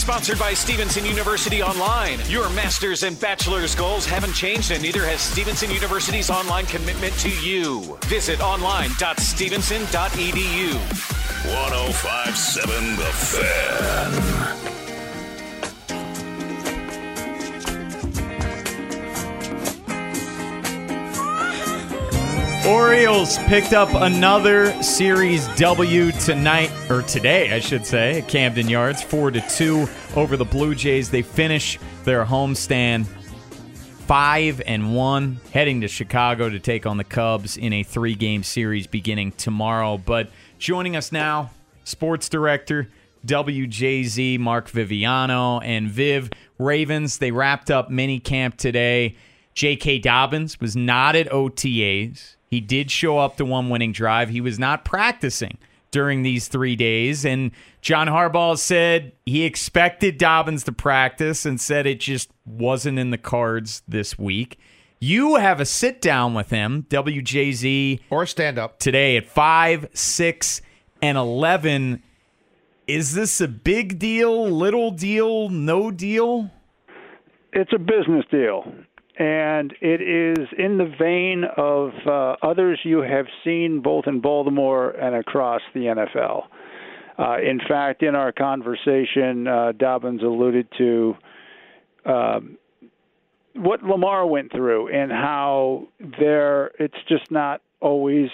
Sponsored by Stevenson University Online. Your master's and bachelor's goals haven't changed, and neither has Stevenson University's online commitment to you. Visit online.stevenson.edu. 1057 The Fan. Orioles picked up another series W tonight or today, I should say, at Camden Yards, four to two over the Blue Jays. They finish their homestand five and one, heading to Chicago to take on the Cubs in a three-game series beginning tomorrow. But joining us now, sports director WJZ Mark Viviano and Viv Ravens. They wrapped up mini camp today. J.K. Dobbins was not at OTAs. He did show up to one winning drive. He was not practicing during these three days. And John Harbaugh said he expected Dobbins to practice and said it just wasn't in the cards this week. You have a sit down with him, WJZ. Or stand up. Today at 5, 6, and 11. Is this a big deal, little deal, no deal? It's a business deal and it is in the vein of uh, others you have seen both in Baltimore and across the NFL. Uh, in fact, in our conversation, uh, Dobbins alluded to um, what Lamar went through and how there it's just not always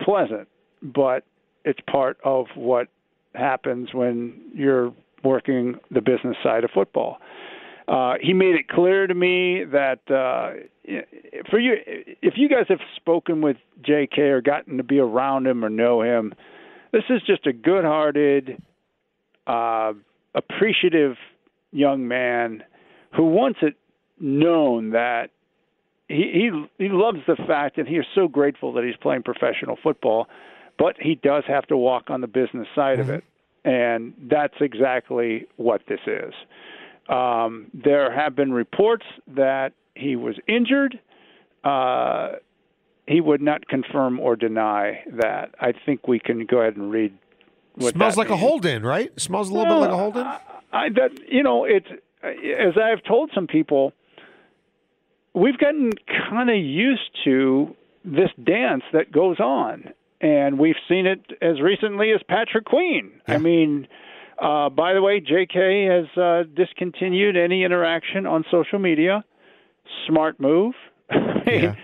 pleasant, but it's part of what happens when you're working the business side of football. He made it clear to me that uh, for you, if you guys have spoken with J.K. or gotten to be around him or know him, this is just a good-hearted, uh, appreciative young man who wants it known that he he he loves the fact and he is so grateful that he's playing professional football, but he does have to walk on the business side mm-hmm. of it, and that's exactly what this is. Um, there have been reports that he was injured. Uh, he would not confirm or deny that. I think we can go ahead and read. What smells like means. a hold in, right? It smells a little bit like a hold in. I, I, that you know, it's as I've told some people, we've gotten kind of used to this dance that goes on, and we've seen it as recently as Patrick Queen. Yeah. I mean uh, by the way, J.K. has uh, discontinued any interaction on social media. Smart move. yeah.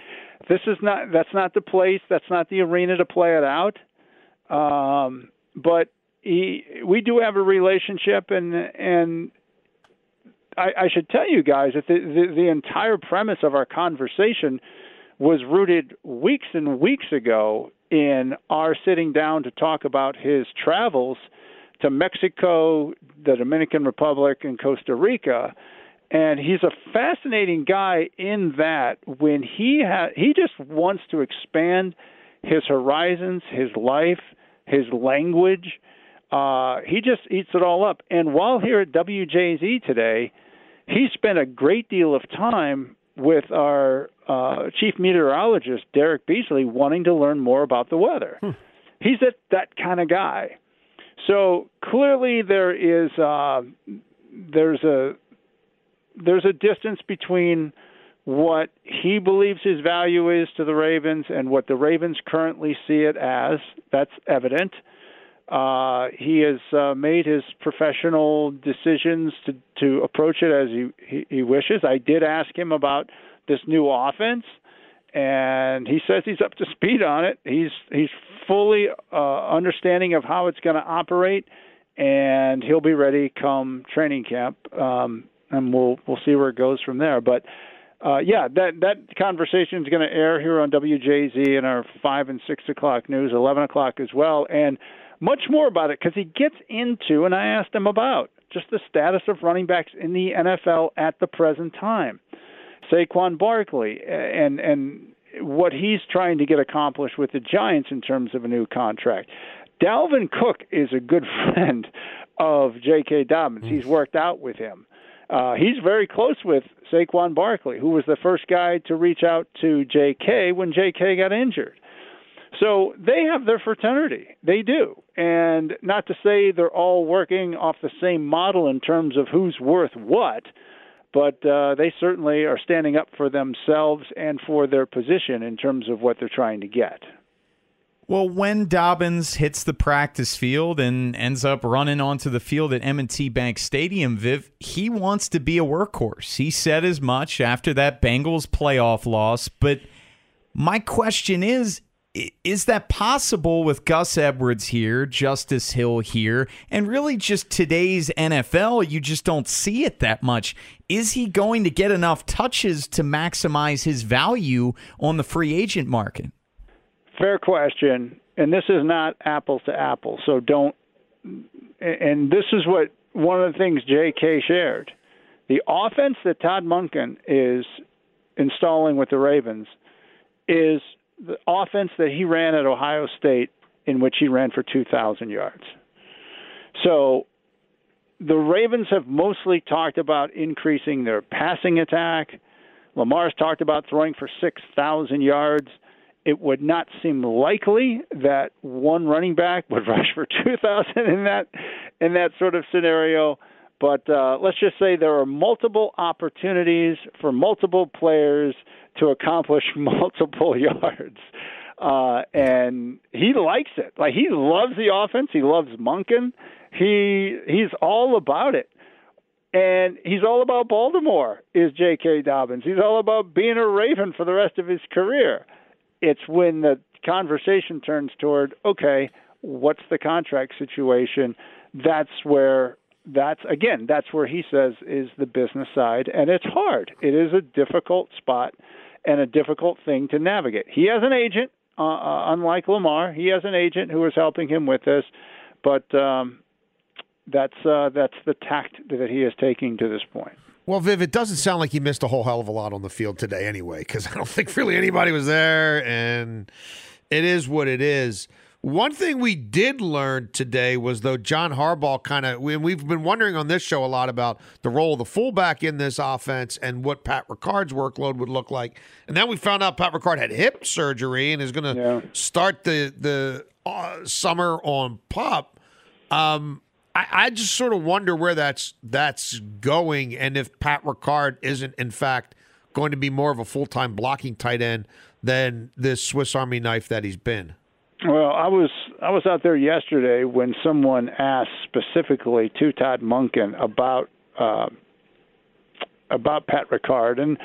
This is not. That's not the place. That's not the arena to play it out. Um, but he, we do have a relationship, and and I, I should tell you guys that the, the the entire premise of our conversation was rooted weeks and weeks ago in our sitting down to talk about his travels to Mexico, the Dominican Republic, and Costa Rica. And he's a fascinating guy in that when he ha- he just wants to expand his horizons, his life, his language. Uh, he just eats it all up. And while here at WJZ today, he spent a great deal of time with our uh, chief meteorologist Derek Beasley, wanting to learn more about the weather. Hmm. He's that that kind of guy. So clearly there is uh, there's a there's a distance between what he believes his value is to the Ravens and what the Ravens currently see it as. That's evident. Uh, he has uh, made his professional decisions to to approach it as he, he, he wishes. I did ask him about this new offense, and he says he's up to speed on it. He's he's fully uh, understanding of how it's going to operate, and he'll be ready come training camp. Um, and we'll we'll see where it goes from there. But uh, yeah, that that conversation is going to air here on WJZ in our five and six o'clock news, eleven o'clock as well, and much more about it because he gets into, and I asked him about just the status of running backs in the NFL at the present time. Saquon Barkley and and what he's trying to get accomplished with the Giants in terms of a new contract. Dalvin Cook is a good friend of J.K. Dobbins. He's worked out with him. Uh, he's very close with Saquon Barkley, who was the first guy to reach out to J.K. when J.K. got injured. So they have their fraternity. They do. And not to say they're all working off the same model in terms of who's worth what, but uh, they certainly are standing up for themselves and for their position in terms of what they're trying to get. Well, when Dobbins hits the practice field and ends up running onto the field at M&T Bank Stadium, Viv, he wants to be a workhorse. He said as much after that Bengals playoff loss, but my question is is that possible with Gus Edwards here, Justice Hill here, and really just today's NFL? You just don't see it that much. Is he going to get enough touches to maximize his value on the free agent market? Fair question. And this is not apples to apples. So don't. And this is what one of the things J.K. shared. The offense that Todd Monken is installing with the Ravens is the offense that he ran at Ohio State, in which he ran for 2,000 yards. So the Ravens have mostly talked about increasing their passing attack. Lamar's talked about throwing for 6,000 yards. It would not seem likely that one running back would rush for 2,000 in that in that sort of scenario. But uh, let's just say there are multiple opportunities for multiple players to accomplish multiple yards. Uh, and he likes it. Like he loves the offense. He loves Monken. He he's all about it. And he's all about Baltimore, is J.K. Dobbins. He's all about being a Raven for the rest of his career. It's when the conversation turns toward, okay, what's the contract situation? That's where that's again that's where he says is the business side and it's hard. It is a difficult spot and a difficult thing to navigate. He has an agent uh, uh, unlike lamar. He has an agent who is helping him with this but um, that's uh, that's the tact that he is taking to this point. Well, Viv, it doesn't sound like he missed a whole hell of a lot on the field today anyway, because I don't think really anybody was there, and it is what it is. One thing we did learn today was though John Harbaugh kind of we've been wondering on this show a lot about the role of the fullback in this offense and what Pat Ricard's workload would look like. And then we found out Pat Ricard had hip surgery and is going to yeah. start the the uh, summer on PUP. Um, I, I just sort of wonder where that's that's going and if Pat Ricard isn't in fact going to be more of a full time blocking tight end than this Swiss Army knife that he's been. Well, I was I was out there yesterday when someone asked specifically to Todd Monken about uh, about Pat Ricard, and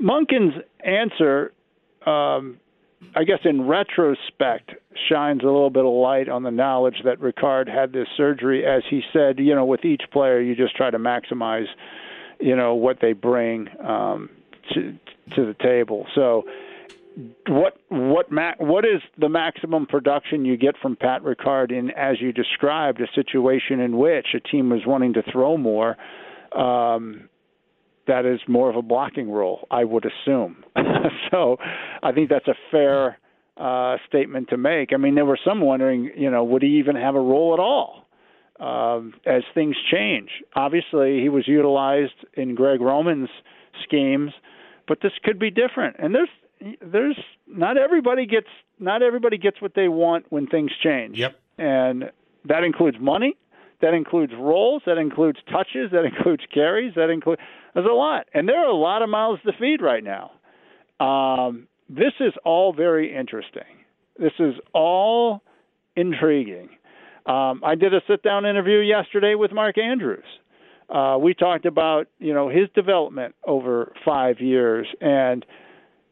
Monken's answer, um, I guess, in retrospect, shines a little bit of light on the knowledge that Ricard had this surgery. As he said, you know, with each player, you just try to maximize, you know, what they bring um, to to the table. So what what ma- what is the maximum production you get from Pat Ricard in as you described a situation in which a team was wanting to throw more um, that is more of a blocking role I would assume. So I think that's a fair uh, statement to make. I mean there were some wondering you know would he even have a role at all um, as things change? Obviously he was utilized in Greg Roman's schemes but this could be different. And there's there's not everybody gets not everybody gets what they want when things change. Yep. And that includes money, that includes roles, that includes touches, that includes carries, that includes there's a lot. And there are a lot of mouths to feed right now. Um, this is all very interesting. This is all intriguing. Um, I did a sit down interview yesterday with Mark Andrews. Uh, we talked about you know his development over five years and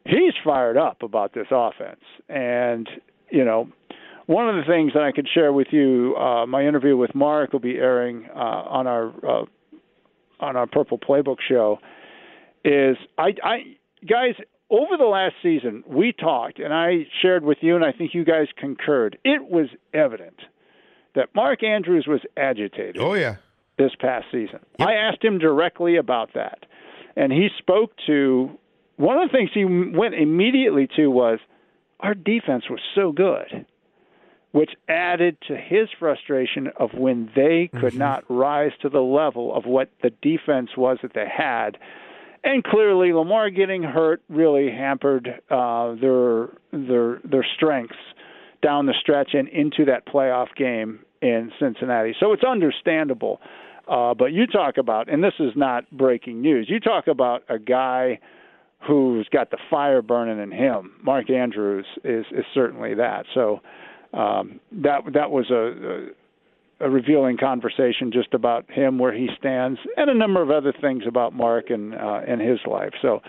he's fired up about this offense. And, you know, one of the things that I could share with you, uh, my interview with Mark will be airing uh, on our uh, on our Purple Playbook show. Is I, I guys over the last season we talked and I shared with you, and I think you guys concurred. It was evident that Mark Andrews was agitated. Oh yeah, this past season. Yep. I asked him directly about that, and he spoke to one of the things he went immediately to was our defense was so good which added to his frustration of when they could mm-hmm. not rise to the level of what the defense was that they had. And clearly, Lamar getting hurt really hampered uh, their their their strengths down the stretch and into that playoff game in Cincinnati. So it's understandable. Uh, but you talk about, and this is not breaking news. You talk about a guy who's got the fire burning in him. Mark Andrews is is certainly that. So um, that that was a, a, a revealing conversation just about him, where he stands, and a number of other things about Mark and uh, and his life. So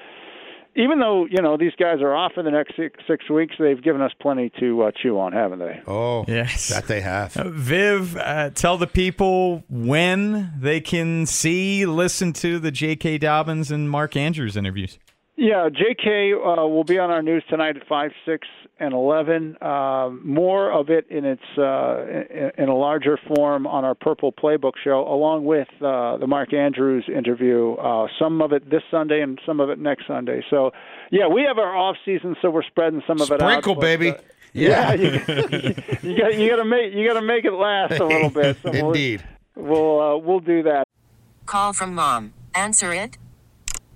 even though you know these guys are off in the next six, six weeks, they've given us plenty to uh, chew on, haven't they? Oh, yes, that they have. Uh, Viv, uh, tell the people when they can see, listen to the J.K. Dobbins and Mark Andrews interviews. Yeah, J.K. Uh, will be on our news tonight at five, six, and eleven. Uh, more of it in its uh, in, in a larger form on our Purple Playbook show, along with uh, the Mark Andrews interview. Uh, some of it this Sunday and some of it next Sunday. So, yeah, we have our off season, so we're spreading some of it out. Sprinkle, baby. Uh, yeah, yeah you, you got you got to make you got to make it last a little bit. So Indeed, we'll we'll, uh, we'll do that. Call from mom. Answer it.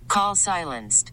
Call silenced.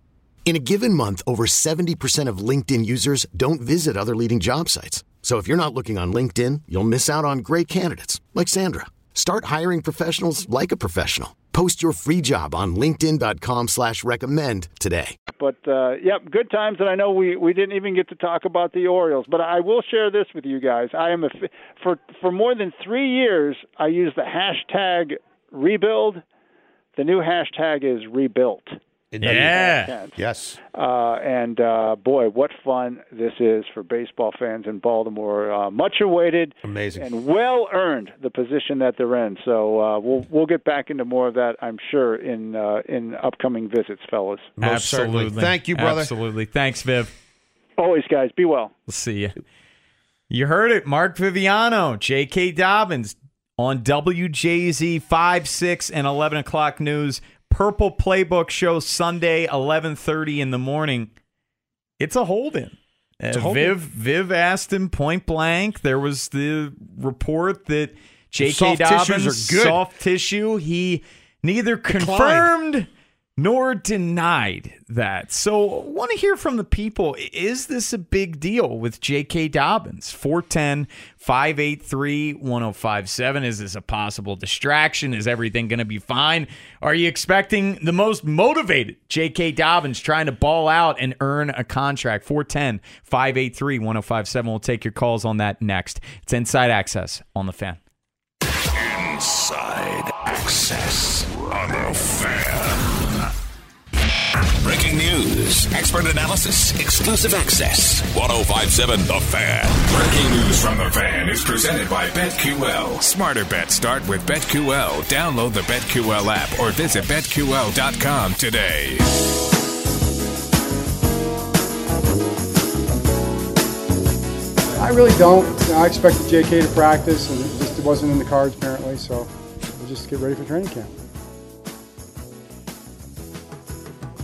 In a given month, over 70% of LinkedIn users don't visit other leading job sites. So if you're not looking on LinkedIn, you'll miss out on great candidates like Sandra. Start hiring professionals like a professional. Post your free job on LinkedIn.com slash recommend today. But uh, yep, good times and I know we, we didn't even get to talk about the Orioles, but I will share this with you guys. I am a for for more than 3 years I use the hashtag rebuild. The new hashtag is rebuilt yeah. Yes. Uh, and uh, boy, what fun this is for baseball fans in Baltimore. Uh, much awaited, amazing, and well earned the position that they're in. So uh, we'll we'll get back into more of that, I'm sure, in uh, in upcoming visits, fellas. Most Absolutely. Certainly. Thank you, brother. Absolutely. Thanks, Viv. Always, guys. Be well. We'll see you. You heard it, Mark Viviano, J.K. Dobbins on WJZ five, six, and eleven o'clock news Purple Playbook show Sunday, 11:30 in the morning. It's a hold-in. Uh, Viv Viv asked him point blank. There was the report that J.K. Soft Dobbins soft tissue. He neither Declined. confirmed nor denied that. So, want to hear from the people. Is this a big deal with J.K. Dobbins? 410 583 1057. Is this a possible distraction? Is everything going to be fine? Are you expecting the most motivated J.K. Dobbins trying to ball out and earn a contract? 410 583 1057. We'll take your calls on that next. It's Inside Access on the fan. Inside Access on the fan. Breaking news, expert analysis, exclusive access. 1057 The Fan. Breaking news from The Fan is presented by BetQL. Smarter bets start with BetQL. Download the BetQL app or visit BetQL.com today. I really don't. You know, I expected J.K. to practice, and it just wasn't in the cards apparently. So we'll just get ready for training camp.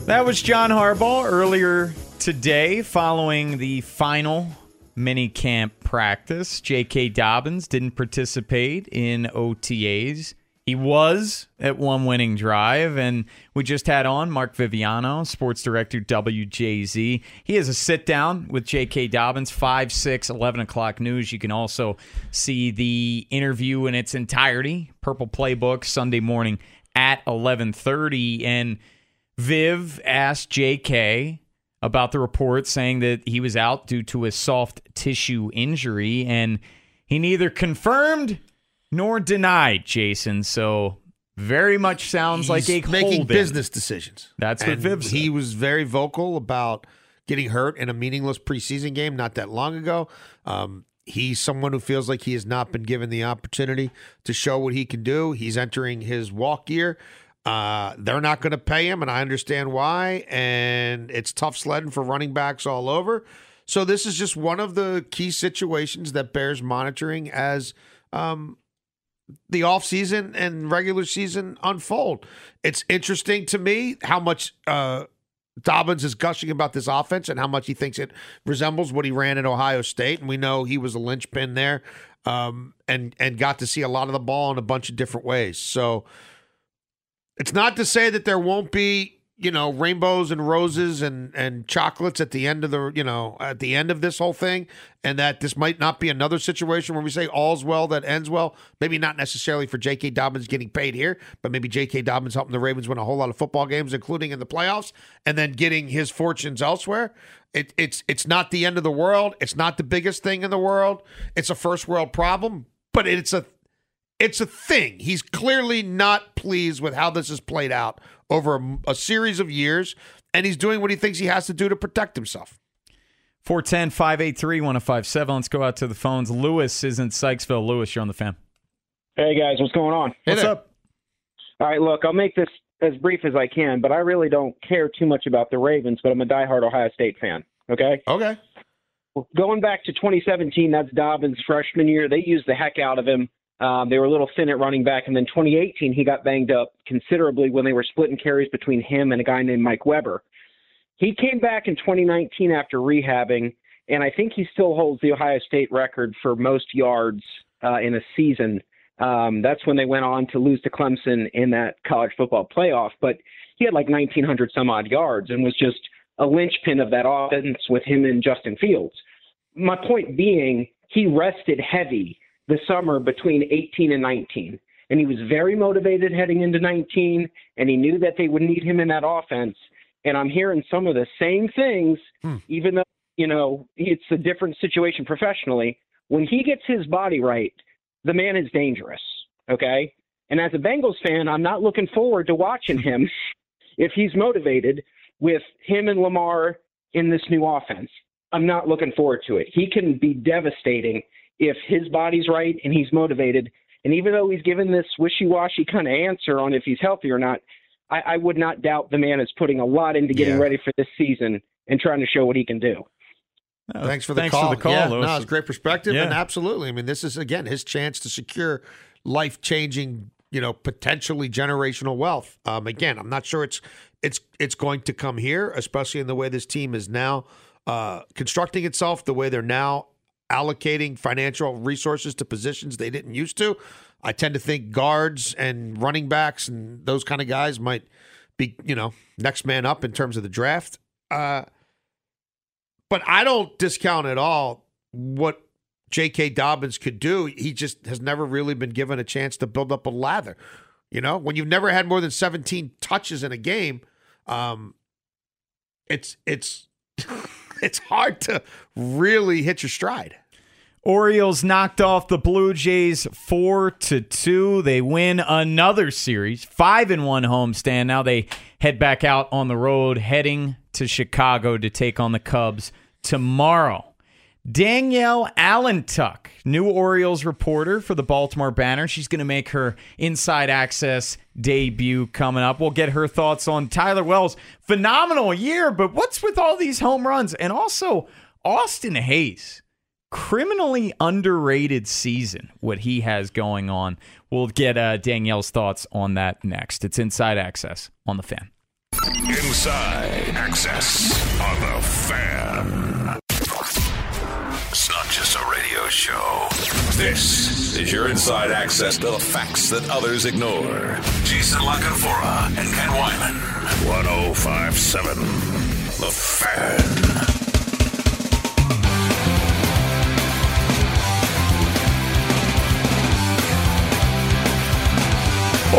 That was John Harbaugh earlier today following the final mini camp practice. J.K. Dobbins didn't participate in OTAs. He was at one winning drive, and we just had on Mark Viviano, sports director WJZ. He has a sit down with J.K. Dobbins, 5, 6, 11 o'clock news. You can also see the interview in its entirety, Purple Playbook, Sunday morning at 1130. And Viv asked J.K. about the report saying that he was out due to a soft tissue injury, and he neither confirmed nor denied Jason. So very much sounds like a making business decisions. That's what And Viv said. He was very vocal about getting hurt in a meaningless preseason game not that long ago. Um, he's someone who feels like he has not been given the opportunity to show what he can do. He's entering his walk year. Uh, they're not going to pay him, and I understand why. And it's tough sledding for running backs all over. So this is just one of the key situations that bears monitoring as um, the offseason and regular season unfold. It's interesting to me how much uh, Dobbins is gushing about this offense and how much he thinks it resembles what he ran at Ohio State. And we know he was a linchpin there um, and, and got to see a lot of the ball in a bunch of different ways. So it's not to say that there won't be you know rainbows and roses and and chocolates at the end of the you know at the end of this whole thing and that this might not be another situation where we say all's well that ends well maybe not necessarily for J.K. Dobbins getting paid here but maybe J.K. Dobbins helping the Ravens win a whole lot of football games including in the playoffs and then getting his fortunes elsewhere it, it's it's not the end of the world it's not the biggest thing in the world it's a first world problem but it's a it's a thing. He's clearly not pleased with how this has played out over a, a series of years, and he's doing what he thinks he has to do to protect himself. 410 583 1057. Let's go out to the phones. Lewis is in Sykesville. Lewis, you're on the fan. Hey guys, what's going on? What's up? All right, look, I'll make this as brief as I can, but I really don't care too much about the Ravens, but I'm a diehard Ohio State fan. Okay. Okay. Well, going back to 2017, that's Dobbins' freshman year. They used the heck out of him. Um, they were a little thin at running back, and then 2018 he got banged up considerably when they were splitting carries between him and a guy named Mike Weber. He came back in 2019 after rehabbing, and I think he still holds the Ohio State record for most yards uh, in a season. Um, that's when they went on to lose to Clemson in that college football playoff. But he had like 1,900 some odd yards and was just a linchpin of that offense with him and Justin Fields. My point being, he rested heavy the summer between 18 and 19. And he was very motivated heading into 19, and he knew that they would need him in that offense. And I'm hearing some of the same things, hmm. even though, you know, it's a different situation professionally. When he gets his body right, the man is dangerous. Okay. And as a Bengals fan, I'm not looking forward to watching him if he's motivated with him and Lamar in this new offense. I'm not looking forward to it. He can be devastating if his body's right and he's motivated. And even though he's given this wishy-washy kind of answer on if he's healthy or not, I, I would not doubt the man is putting a lot into getting Yeah. ready for this season and trying to show what he can do. thanks for the thanks call. for the call, yeah, Lewis. no, it's great perspective, Yeah. and absolutely. I mean, this is again his chance to secure life-changing, you know, potentially generational wealth. Um, again, I'm not sure it's it's it's going to come here, especially in the way this team is now uh, constructing itself, the way they're now allocating financial resources to positions they didn't used to. I tend to think guards and running backs and those kind of guys might be, you know, next man up in terms of the draft. Uh, but I don't discount at all what J.K. Dobbins could do. He just has never really been given a chance to build up a lather. You know, when you've never had more than 17 touches in a game, um, it's it's it's hard to really hit your stride. Orioles knocked off the Blue Jays four to two. They win another series, five in one homestand. Now they head back out on the road, heading to Chicago to take on the Cubs tomorrow. Danielle Allentuck, new Orioles reporter for the Baltimore Banner. She's going to make her Inside Access debut coming up. We'll get her thoughts on Tyler Wells' phenomenal year, but what's with all these home runs? And also, Austin Hays criminally underrated season, what he has going on. We'll get uh, Danielle's thoughts on that next. It's Inside Access on the fan. Inside Access on the Fan. Show. This is your inside access to the facts that others ignore. Jason LaCanfora and Ken Weinman. 1057 The Fan.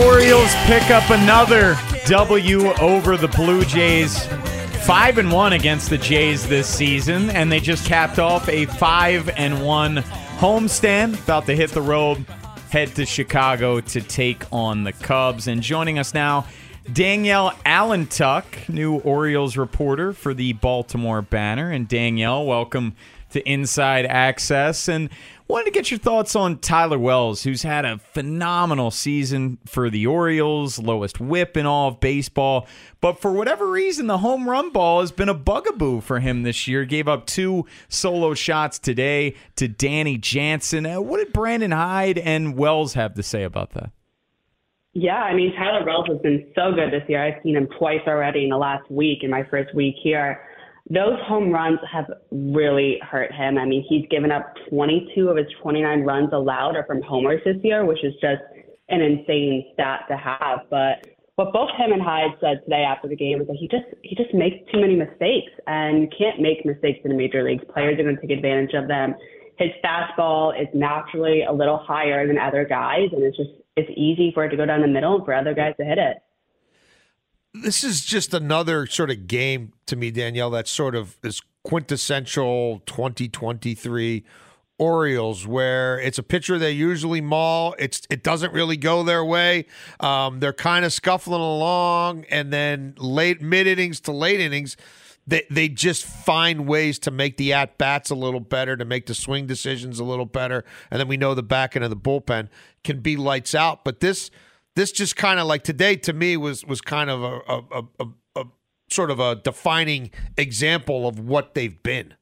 Orioles pick up another W over the Blue Jays. Five and one against the Jays this season, and they just capped off a five and one homestand. About to hit the road, head to Chicago to take on the Cubs. And joining us now, Danielle Allentuck, new Orioles reporter for the Baltimore Banner. And Danielle, welcome to Inside Access. And wanted to get your thoughts on Tyler Wells, who's had a phenomenal season for the Orioles, lowest whip in all of baseball. But for whatever reason, the home run ball has been a bugaboo for him this year. Gave up two solo shots today to Danny Jansen. Uh, What did Brandon Hyde and Wells have to say about that? Yeah, I mean, Tyler Wells has been so good this year. I've seen him twice already in the last week, in my first week here. Those home runs have really hurt him. I mean, he's given up 22 of his 29 runs allowed are from homers this year, which is just an insane stat to have. But what both him and Hyde said today after the game was that he just he just makes too many mistakes, and you can't make mistakes in the major leagues. Players are going to take advantage of them. His fastball is naturally a little higher than other guys, and it's just it's easy for it to go down the middle and for other guys to hit it. This is just another sort of game to me, Danielle, that sort of is quintessential 2023 Orioles, where it's a pitcher they usually maul. It's it doesn't really go their way. Um, they're kind of scuffling along, and then late mid innings to late innings, they they just find ways to make the at bats a little better, to make the swing decisions a little better, and then we know the back end of the bullpen can be lights out. But this this just kind of like today to me was was kind of a, a, a, a, a sort of a defining example of what they've been.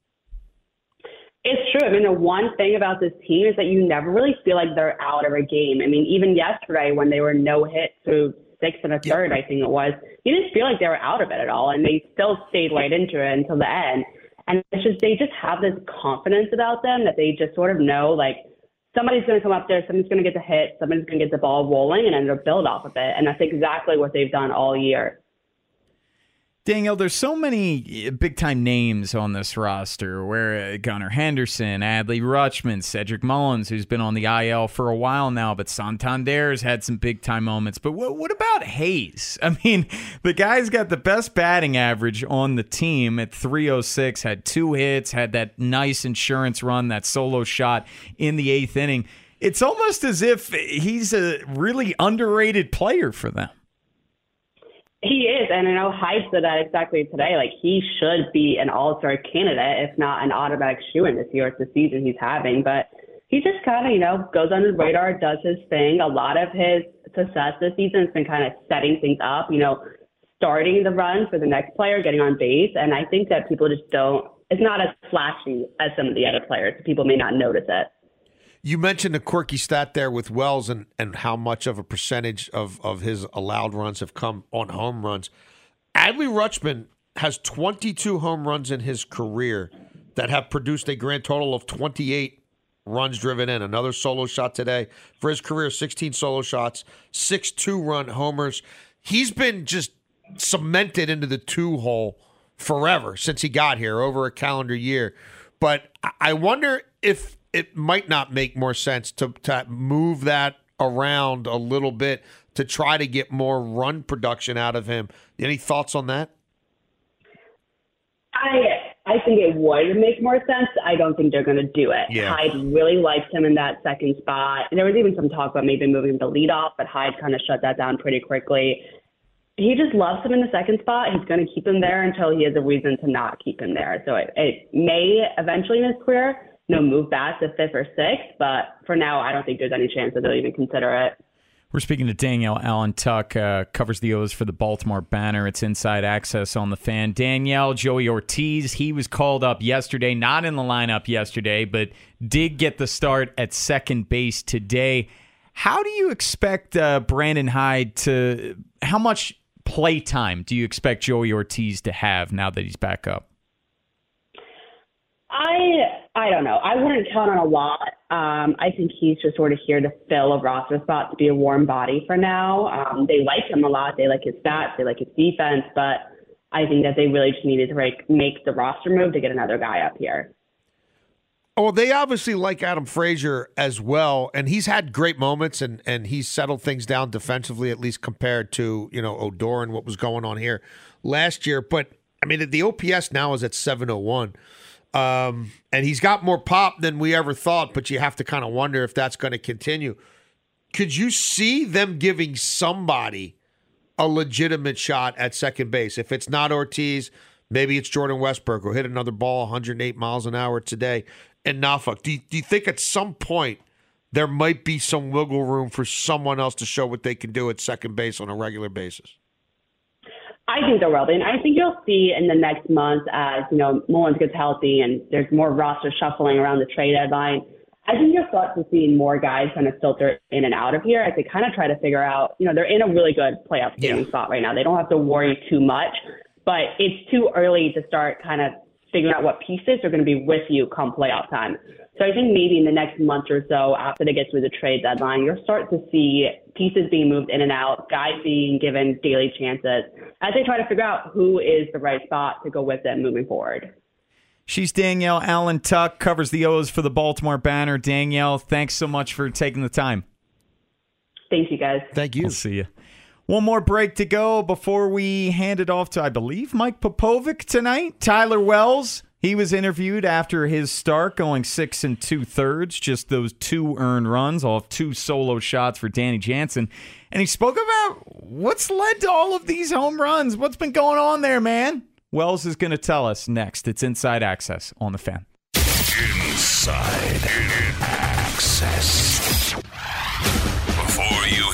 It's true. I mean, the one thing about this team is that you never really feel like they're out of a game. I mean, even yesterday when they were no hit through six and a third, I think it was, you didn't feel like they were out of it at all, and they still stayed right into it until the end. And it's just they just have this confidence about them that they just sort of know like somebody's going to come up there, somebody's going to get the hit, somebody's going to get the ball rolling, and then they'll build off of it. And that's exactly what they've done all year. Danielle, there's so many big time names on this roster where uh, Gunnar Henderson, Adley Rutschman, Cedric Mullins, who's been on the IL for a while now, but Santander's had some big time moments. But what, what about Hays? I mean, the guy's got the best batting average on the team at 306, had two hits, had that nice insurance run, that solo shot in the eighth inning. It's almost as if he's a really underrated player for them. He is, and I know Hyde said that exactly today. Like he should be an All-Star candidate, if not an automatic shoe-in this year. It's the season he's having, but he just kind of, you know, goes under the radar, does his thing. A lot of his success this season has been kind of setting things up, you know, starting the run for the next player, getting on base, and I think that people just don't. It's not as flashy as some of the other players. So people may not notice it. You mentioned a quirky stat there with Wells and, and how much of a percentage of, of his allowed runs have come on home runs. Adley Rutschman has 22 home runs in his career that have produced a grand total of 28 runs driven in. Another solo shot today. For his career, 16 solo shots, six two run homers. He's been just cemented into the two hole forever since he got here, over a calendar year. But I wonder if it might not make more sense to, to move that around a little bit to try to get more run production out of him. Any thoughts on that? I I think it would make more sense. I don't think they're going to do it. Yeah. Hyde really liked him in that second spot. There was even some talk about maybe moving the lead off, but Hyde kind of shut that down pretty quickly. He just loves him in the second spot. He's going to keep him there until he has a reason to not keep him there. So it, it may eventually in his career, you know, move back to fifth or sixth, but for now, I don't think there's any chance that they'll even consider it. We're speaking to Danielle Allentuck, uh, covers the O's for the Baltimore Banner. It's inside access on the fan. Danielle, Joey Ortiz, he was called up yesterday, not in the lineup yesterday, but did get the start at second base today. How do you expect uh, Brandon Hyde to, how much play time do you expect Joey Ortiz to have now that he's back up? I I don't know. I wouldn't count on a lot. Um, I think he's just sort of here to fill a roster spot to be a warm body for now. Um, they like him a lot. They like his stats. They like his defense. But I think that they really just needed to like make the roster move to get another guy up here. Oh, they obviously like Adam Frazier as well, and he's had great moments, and and he's settled things down defensively, at least compared to you know Odor and what was going on here last year. But I mean, the OPS now is at seven oh one. Um, and he's got more pop than we ever thought, but you have to kind of wonder if that's going to continue. Could you see them giving somebody a legitimate shot at second base? If it's not Ortiz, maybe it's Jordan Westburg who hit another ball 108 miles an hour today in Norfolk. Do you, do you think at some point there might be some wiggle room for someone else to show what they can do at second base on a regular basis? I think there will be, and I think you'll see in the next month as you know Mullins gets healthy and there's more roster shuffling around the trade deadline. I think you'll start to see more guys kind of filter in and out of here as they kind of try to figure out. You know, they're in a really good playoff yeah. spot right now. They don't have to worry too much, but it's too early to start kind of figuring out what pieces are going to be with you come playoff time. So I think maybe in the next month or so after they get through the trade deadline, you'll start to see pieces being moved in and out, guys being given daily chances as they try to figure out who is the right spot to go with them moving forward. She's Danielle Allentuck, covers the O's for the Baltimore Banner. Danielle, thanks so much for taking the time. Thank you, guys. Thank you. We'll see you. One more break to go before we hand it off to, I believe, Mike Popovic tonight. Tyler Wells he was interviewed after his start, going six and two thirds, just those two earned runs off two solo shots for Danny Jansen. And he spoke about what's led to all of these home runs. What's been going on there, man? Wells is going to tell us next. It's Inside Access on the fan. Inside Access. Before you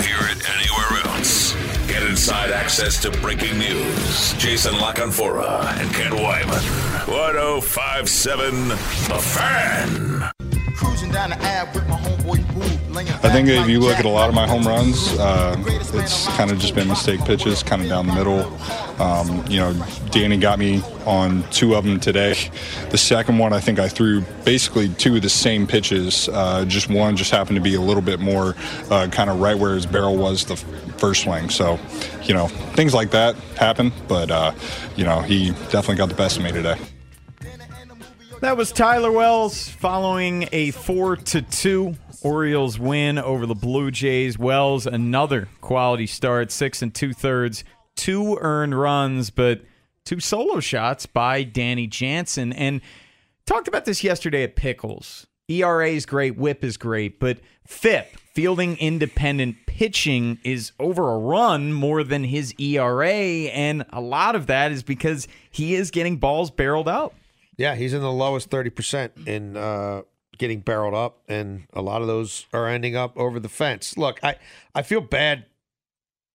inside access to breaking news. Jason LaCanfora and Ken Weinman. 1057 The Fan. I think if you look at a lot of my home runs, uh, it's kind of just been mistake pitches, kind of down the middle. Um, you know, Danny got me on two of them today. The second one, I think I threw basically two of the same pitches. Uh, just one just happened to be a little bit more uh, kind of right where his barrel was the first swing. So, you know, things like that happen, but, uh, you know, he definitely got the best of me today. That was Tyler Wells following a 4 to 2 Orioles win over the Blue Jays. Wells, another quality start, six and two thirds, two earned runs, but two solo shots by Danny Jansen. And talked about this yesterday at Pickles. ERA is great, whip is great, but FIP, fielding independent pitching, is over a run more than his ERA. And a lot of that is because he is getting balls barreled up. Yeah, he's in the lowest 30% in uh, getting barreled up, and a lot of those are ending up over the fence. Look, I, I feel bad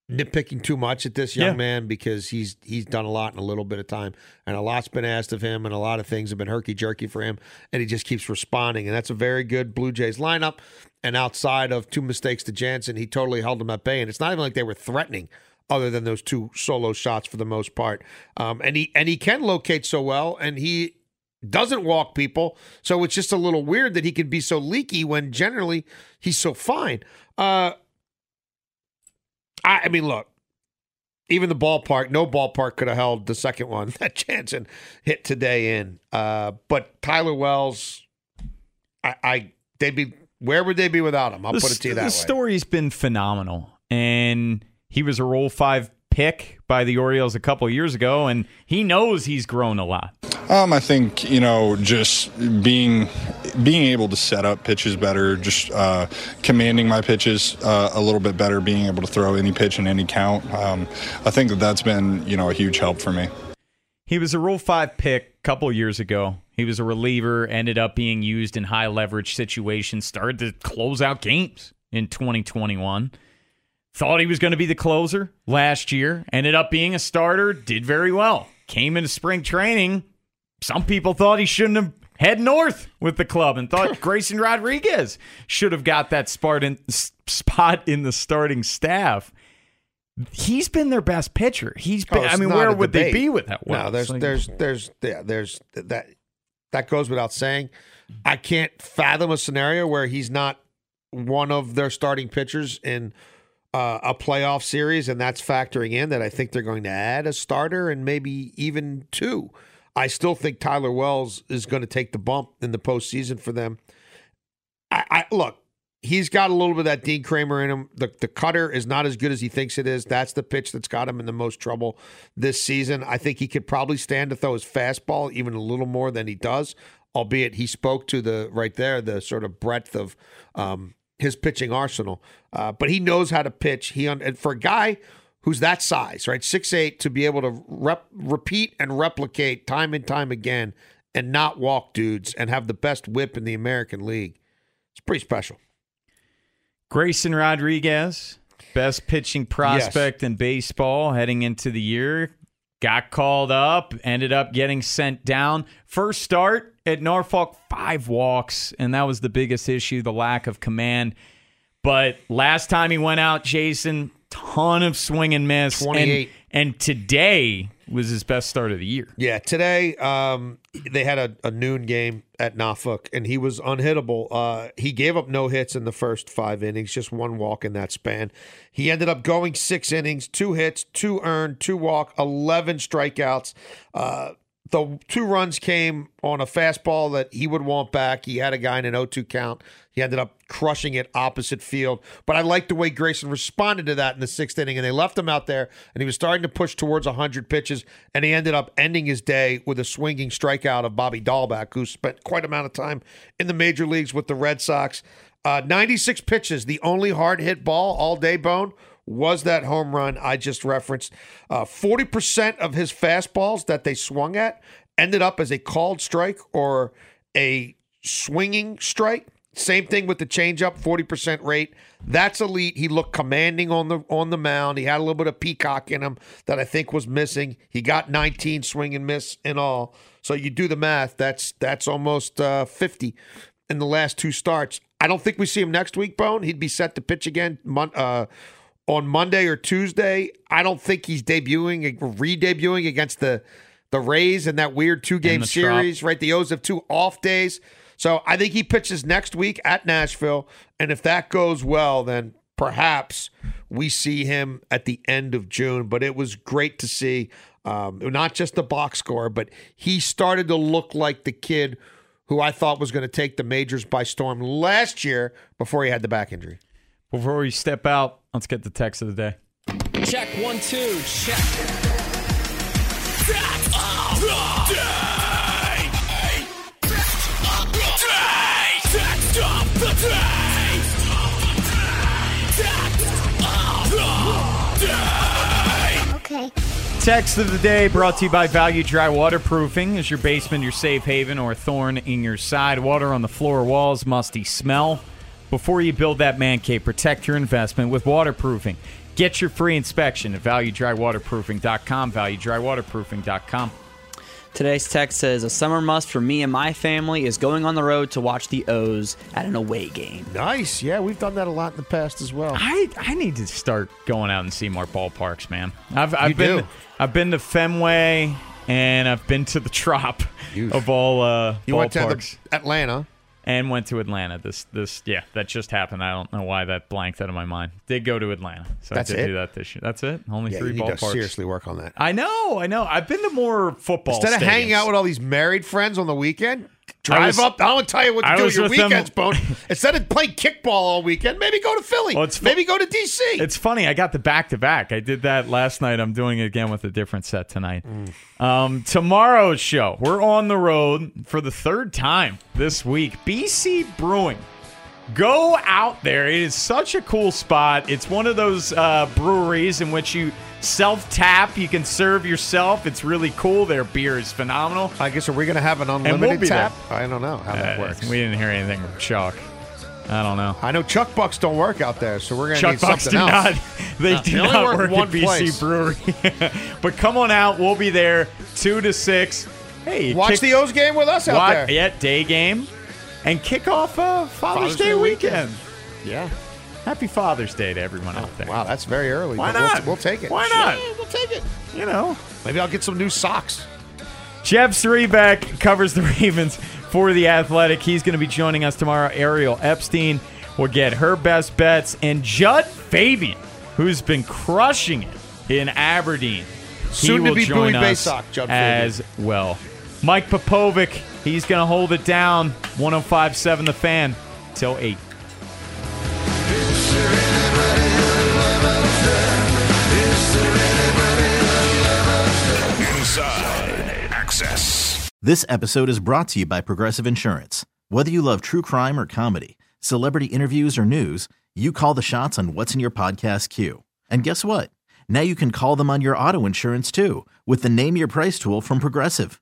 nitpicking too much at this young yeah. man because he's he's done a lot in a little bit of time, and a lot's been asked of him, and a lot of things have been herky jerky for him, and he just keeps responding, and that's a very good Blue Jays lineup. And outside of two mistakes to Jansen, he totally held him at bay, and it's not even like they were threatening other than those two solo shots for the most part. Um, and he and he can locate so well, and he doesn't walk people. So it's just a little weird that he can be so leaky when generally he's so fine. Uh, I, I mean, look, even the ballpark, no ballpark could have held the second one that Jansen hit today in. Uh, but Tyler Wells, I, I, they'd be where would they be without him? I'll the, put it to you that the way. The story's been phenomenal, and he was a Rule Five pick by the Orioles a couple years ago, and he knows he's grown a lot. Um, I think you know just being being able to set up pitches better, just uh, commanding my pitches uh, a little bit better, being able to throw any pitch in any count. Um, I think that that's been you know a huge help for me. He was a Rule Five pick a couple years ago. He was a reliever, ended up being used in high leverage situations, started to close out games in 2021 thought he was going to be the closer last year, ended up being a starter, did very well. Came into spring training. Some people thought he shouldn't have head north with the club and thought Grayson Rodriguez should have got that spot in, spot in the starting staff. He's been their best pitcher. He's been. Oh, I mean, where would they be with that? No, there's, Like- there's, there's, yeah, there's that. That goes without saying. I can't fathom a scenario where he's not one of their starting pitchers in uh, a playoff series, and that's factoring in that I think they're going to add a starter and maybe even two. I still think Tyler Wells is going to take the bump in the postseason for them. I, I look, he's got a little bit of that Dean Kremer in him. The the cutter is not as good as he thinks it is. That's the pitch that's got him in the most trouble this season. I think he could probably stand to throw his fastball even a little more than he does. Albeit he spoke to the right there the sort of breadth of um, his pitching arsenal. Uh, but he knows how to pitch. He and for a guy who's that size, right, six eight, to be able to rep- repeat and replicate time and time again, and not walk dudes, and have the best whip in the American League. It's pretty special. Grayson Rodriguez, best pitching prospect in baseball heading into the year, got called up, ended up getting sent down. First start at Norfolk, five walks, and that was the biggest issue the lack of command. But last time he went out, Jason, ton of swing and miss. And- 28. And, today was his best start of the year. Yeah, today um, they had a, a noon game at Norfolk, and he was unhittable. Uh, he gave up no hits in the first five innings, just one walk in that span. He ended up going six innings, two hits, two earned, two walk, eleven strikeouts. Uh, the two runs came on a fastball that he would want back. He had a guy in an 0-2 count. He ended up crushing it opposite field. But I like the way Grayson responded to that in the sixth inning, and they left him out there, and he was starting to push towards 100 pitches, and he ended up ending his day with a swinging strikeout of Bobby Dalbec, who spent quite a amount of time in the major leagues with the Red Sox. Uh, 96 pitches, the only hard hit ball all day, Bone, was that home run I just referenced. Uh, 40% of his fastballs that they swung at ended up as a called strike or a swinging strike. Same thing with the changeup, 40% rate. That's elite. He looked commanding on the on the mound. He had a little bit of peacock in him that I think was missing. He got 19 swing and miss in all. So you do the math. That's that's almost uh, 50 in the last two starts. I don't think we see him next week, Bone. He'd be set to pitch again uh, on Monday or Tuesday. I don't think he's debuting, re-debuting against the the Rays in that weird two game series. Right, the O's have two off days, so I think he pitches next week at Nashville, and if that goes well, then perhaps we see him at the end of June. But it was great to see. Um, not just the box score, but he started to look like the kid who I thought was going to take the majors by storm last year before he had the back injury. Before we step out, let's get the text of the day. Check one, two, check. Text of the day. Text of the day. Text of the day. Okay. Text of the day brought to you by Value Dry Waterproofing. Is your basement your safe haven or a thorn in your side? Water on the floor, walls, musty smell. Before you build that man cave, protect your investment with waterproofing. Get your free inspection at valuedrywaterproofing.com. Valuedrywaterproofing.com. Today's text says a summer must for me and my family is going on the road to watch the O's at an away game. Nice. Yeah, we've done that a lot in the past as well. I, I need to start going out and see more ballparks, man. I've I've You been do. I've been to Fenway and I've been to the Trop of all uh, You went to the Atlanta. And went to Atlanta. This this yeah, that just happened. I don't know why that blanked out of my mind. Did go to Atlanta, so That's I did it? do that this year. That's it. Only Yeah, three you need to ballparks. seriously work on that. I know, I know. I've been to more football. Instead of hanging stadiums. out with all these married friends on the weekend, drive was- up. I don't tell you what to I do with your weekends, Bone. Instead of playing kickball all weekend, maybe go to Philly. Well, fu- maybe go to DC. It's funny. I got the back to back. I did that last night. I'm doing it again with a different set tonight. Um, tomorrow's show, we're on the road for the third time this week. BC Brewing. Go out there. It is such a cool spot. It's one of those uh, breweries in which you self tap. You can serve yourself. It's really cool. Their beer is phenomenal. I guess are we going to have an we'll unlimited tap? there. I don't know how that Uh, works. We didn't hear anything from Chuck. I don't know. I know Chuck Bucks don't work out there, so we're gonna need Bucks something do else. not. They Uh, do they not work work one at BC place. Brewery. but come on out. We'll be there two to six. Hey, Watch kick- the O's game with us out Wa- there. Yeah, day game, and kick off uh, Father's, Father's Day, Day weekend. weekend. Yeah. Happy Father's Day to everyone out there. Wow, that's very early. Why but we'll- not? We'll, take it. Why not? Yeah, we'll take it. You know. Maybe I'll get some new socks. Jeff Zrebiec covers the Ravens for the Athletic. He's going to be joining us tomorrow. Ariel Epstein will get her best bets, and Jud Fabian, who's been crushing it in Aberdeen, Soon he to will be join Bowie us Baysox, as well. Mike Popovic, he's going to hold it down. 105.7 The Fan till eight. Inside Access. This episode is brought to you by Progressive Insurance. Whether you love true crime or comedy, celebrity interviews or news, you call the shots on what's in your podcast queue. And guess what? Now you can call them on your auto insurance too with the Name Your Price tool from Progressive.